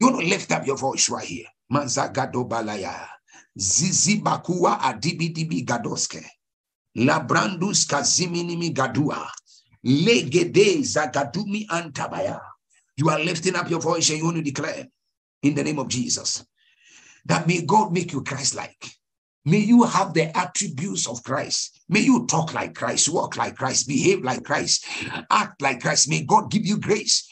Speaker 1: You to lift up your voice right here. Manzagado balaya. Zizi bakua adibidibi gadoske. Labrandus kaziminimi gadua. Legede zagadumi antabaya. You are lifting up your voice and you want to declare in the name of Jesus that may God make you Christ like. May you have the attributes of Christ. May you talk like Christ, walk like Christ, behave like Christ, act like Christ. May God give you grace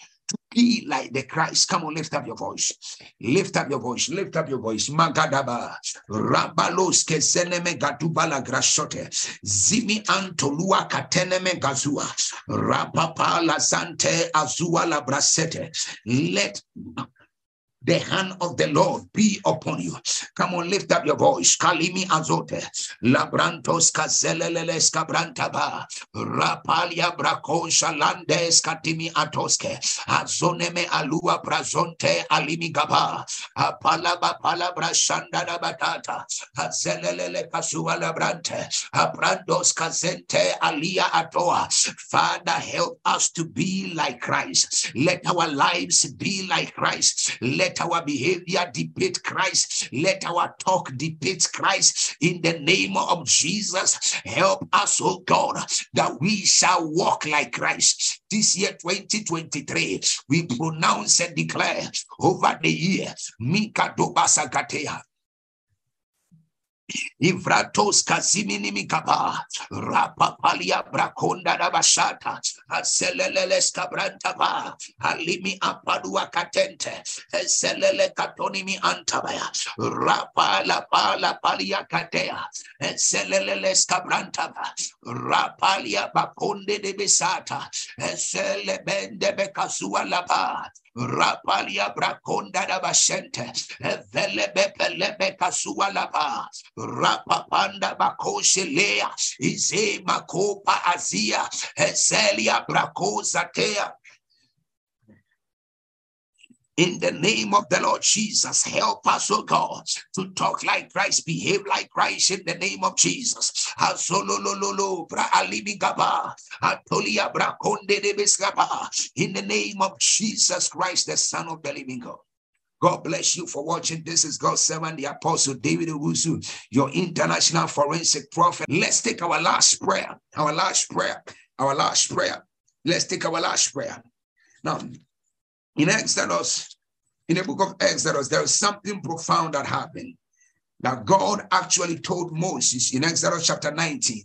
Speaker 1: be like the Christ. Come on, lift up your voice. Lift up your voice. Lift up your voice. Magadaba. Rabalos keseneme gadubala grashote. Zimi antolua kateneme gazua. Rapapa la sante azua la brasete. Let the hand of the Lord be upon you. Come on, lift up your voice. Kalimi azote. Labrantos kazeleles kabrantaba. Rapalia brako shalandes katimi atoske. Azoneme alua brazonte alimi gaba. Apalaba palabra shanda batata. Azelele kasua labrante. Abrandos kazente alia atoa. Father, help us to be like Christ. Let our lives be like Christ. Let let our behavior depict Christ. Let our talk depict Christ. In the name of Jesus, help us, oh God, that we shall walk like Christ. This year, 2023, we pronounce and declare over the year, Mika Dobasagatea. Ivratos kazimini mikaba. Rapapalia brakonda da bashata. Aseleleles kabranta ba. Alimi apadua katente. Eselele katoni mi antabaya. Rapa la pala palia katea. Eseleleles ba. Rapalia bakonde de besata. Esele bende bekasua la ba. Rapalia Braconda da Basente, Velebe Pelebe Casualapa, Rapapanda Bacoselea, Ize Macopa Azia, Ezelia Bracosatea. In the name of the Lord Jesus, help us, oh God, to talk like Christ, behave like Christ in the name of Jesus. In the name of Jesus Christ, the Son of the living God. God bless you for watching. This is God's servant, the Apostle David Owusu, your international forensic prophet. Let's take our last prayer. Our last prayer. Our last prayer. Let's take our last prayer. Now, in Exodus, in the book of Exodus, there is something profound that happened. That God actually told Moses in Exodus chapter 19.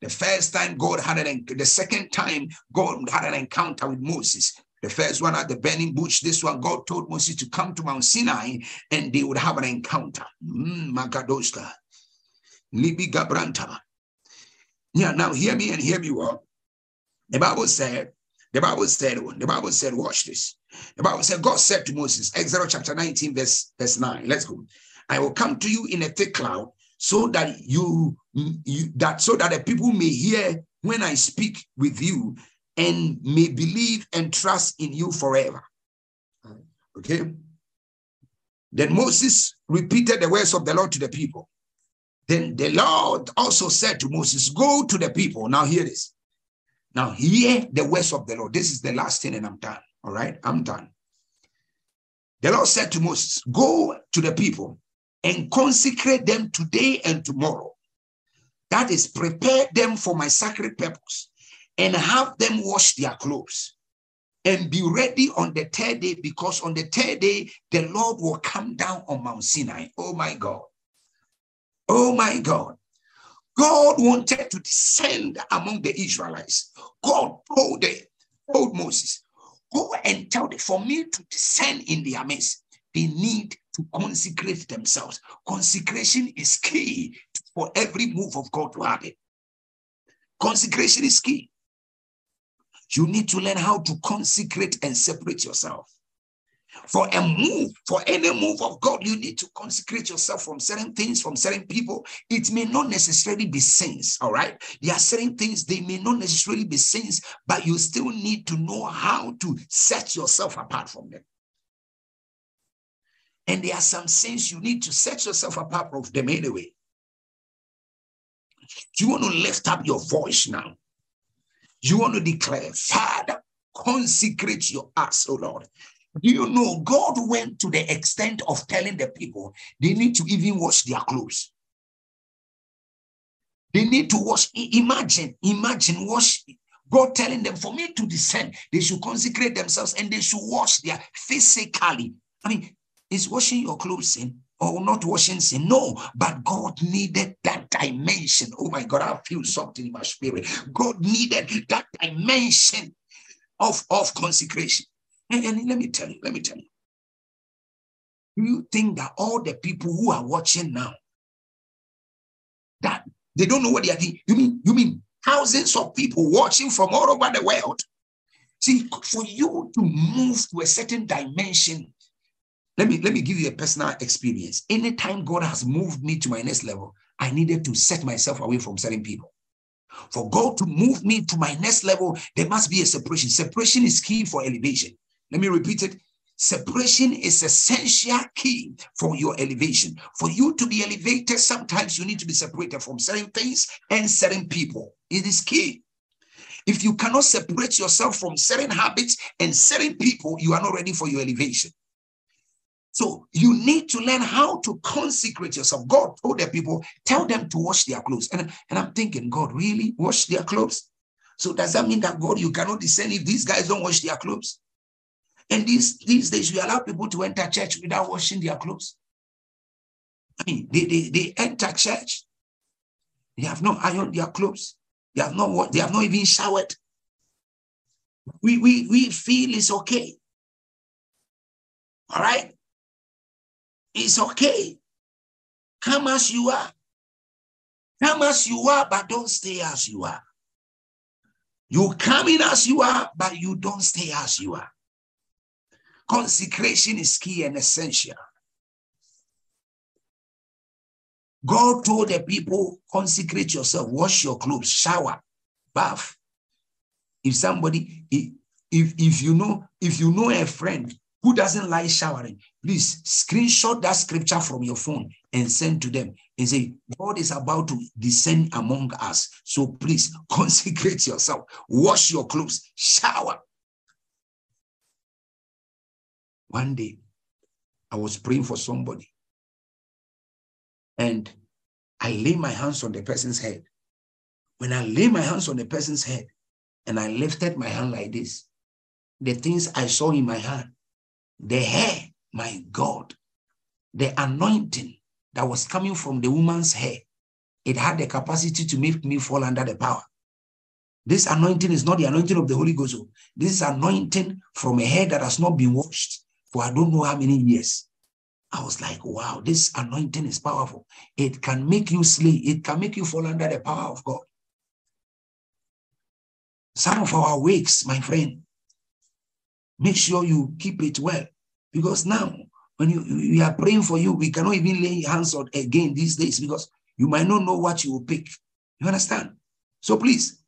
Speaker 1: The first time God had an the second time God had an encounter with Moses. The first one at the burning bush, this one, God told Moses to come to Mount Sinai and they would have an encounter. Mm, Magadoska. Libi Gabranta. Yeah, now hear me and hear me well. The Bible said, the Bible said, the Bible said, watch this. The Bible said, God said to Moses, Exodus chapter 19, verse, verse 9. Let's go. I will come to you in a thick cloud so that you, you that so that the people may hear when I speak with you and may believe and trust in you forever. Okay. Then Moses repeated the words of the Lord to the people. Then the Lord also said to Moses, Go to the people. Now, hear this. Now, hear the words of the Lord. This is the last thing, and I'm done. All right, I'm done. The Lord said to Moses, Go to the people and consecrate them today and tomorrow. That is, prepare them for my sacred purpose and have them wash their clothes and be ready on the third day because on the third day the Lord will come down on Mount Sinai. Oh my God. Oh my God. God wanted to descend among the Israelites. God told, the, told Moses, Go and tell them, for me to descend in their midst, they need to consecrate themselves. Consecration is key for every move of God to happen. Consecration is key. You need to learn how to consecrate and separate yourself. For a move, for any move of God, you need to consecrate yourself from certain things, from certain people. It may not necessarily be sins, all right? There are certain things, they may not necessarily be sins, but you still need to know how to set yourself apart from them. And there are some sins you need to set yourself apart from them anyway. You want to lift up your voice now you want to declare, Father, consecrate your acts, oh Lord. Do you know God went to the extent of telling the people they need to even wash their clothes? They need to wash. Imagine, imagine, wash. God telling them for me to descend, they should consecrate themselves and they should wash their physically. I mean, is washing your clothes sin? or not washing sin. No, but God needed that dimension. Oh my God, I feel something in my spirit. God needed that dimension of, of consecration. And, and let me tell you, let me tell you. Do you think that all the people who are watching now, that they don't know what they are doing? You mean, you mean thousands of people watching from all over the world? See, for you to move to a certain dimension let me let me give you a personal experience. Anytime God has moved me to my next level, I needed to set myself away from certain people. For God to move me to my next level, there must be a separation. Separation is key for elevation. Let me repeat it. Separation is essential key for your elevation. For you to be elevated, sometimes you need to be separated from certain things and certain people. It is key. If you cannot separate yourself from certain habits and certain people, you are not ready for your elevation. So you need to learn how to consecrate yourself. God told the people, tell them to wash their clothes. And, and I'm thinking, God, really wash their clothes? So does that mean that God, you cannot descend if these guys don't wash their clothes? And these, these days, we allow people to enter church without washing their clothes. I mean, they, they, they enter church, they have not ironed their clothes, they have not they have not even showered. We, we, we feel it's okay. All right. It's okay. Come as you are. Come as you are, but don't stay as you are. You come in as you are, but you don't stay as you are. Consecration is key and essential. God told the people, consecrate yourself, wash your clothes, shower, bath. If somebody, if, if you know, if you know a friend who doesn't like showering, please screenshot that scripture from your phone and send to them and say, God is about to descend among us. So please consecrate yourself, wash your clothes, shower. One day, I was praying for somebody and I lay my hands on the person's head. When I lay my hands on the person's head and I lifted my hand like this, the things I saw in my hand the hair, my God, the anointing that was coming from the woman's hair, it had the capacity to make me fall under the power. This anointing is not the anointing of the Holy Ghost. This is anointing from a hair that has not been washed for I don't know how many years. I was like, wow, this anointing is powerful. It can make you slay, it can make you fall under the power of God. Some of our wakes, my friend, make sure you keep it well. Because now, when you, we are praying for you, we cannot even lay hands on again these days because you might not know what you will pick. You understand? So please,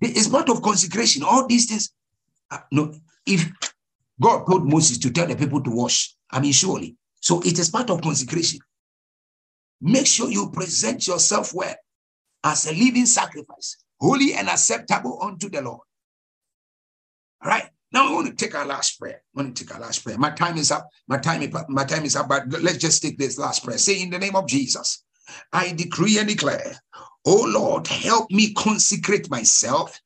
Speaker 1: it's part of consecration. All these things. Uh, no, if God told Moses to tell the people to wash, I mean, surely. So it is part of consecration. Make sure you present yourself well as a living sacrifice, holy and acceptable unto the Lord. All right. Now I want to take our last prayer. I want to take our last prayer. My time is up. My time my time is up. But let's just take this last prayer. Say in the name of Jesus, I decree and declare, oh Lord, help me consecrate myself.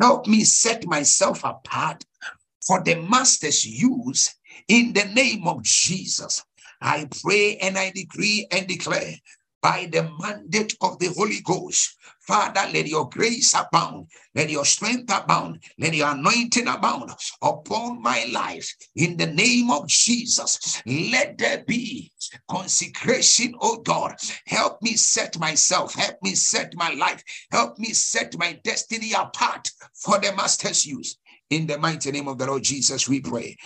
Speaker 1: Help me set myself apart for the master's use in the name of Jesus. I pray and I decree and declare by the mandate of the Holy Ghost. Father, let your grace abound, let your strength abound, let your anointing abound upon my life in the name of Jesus. Let there be consecration, oh God. Help me set myself, help me set my life, help me set my destiny apart for the master's use. In the mighty name of the Lord Jesus, we pray.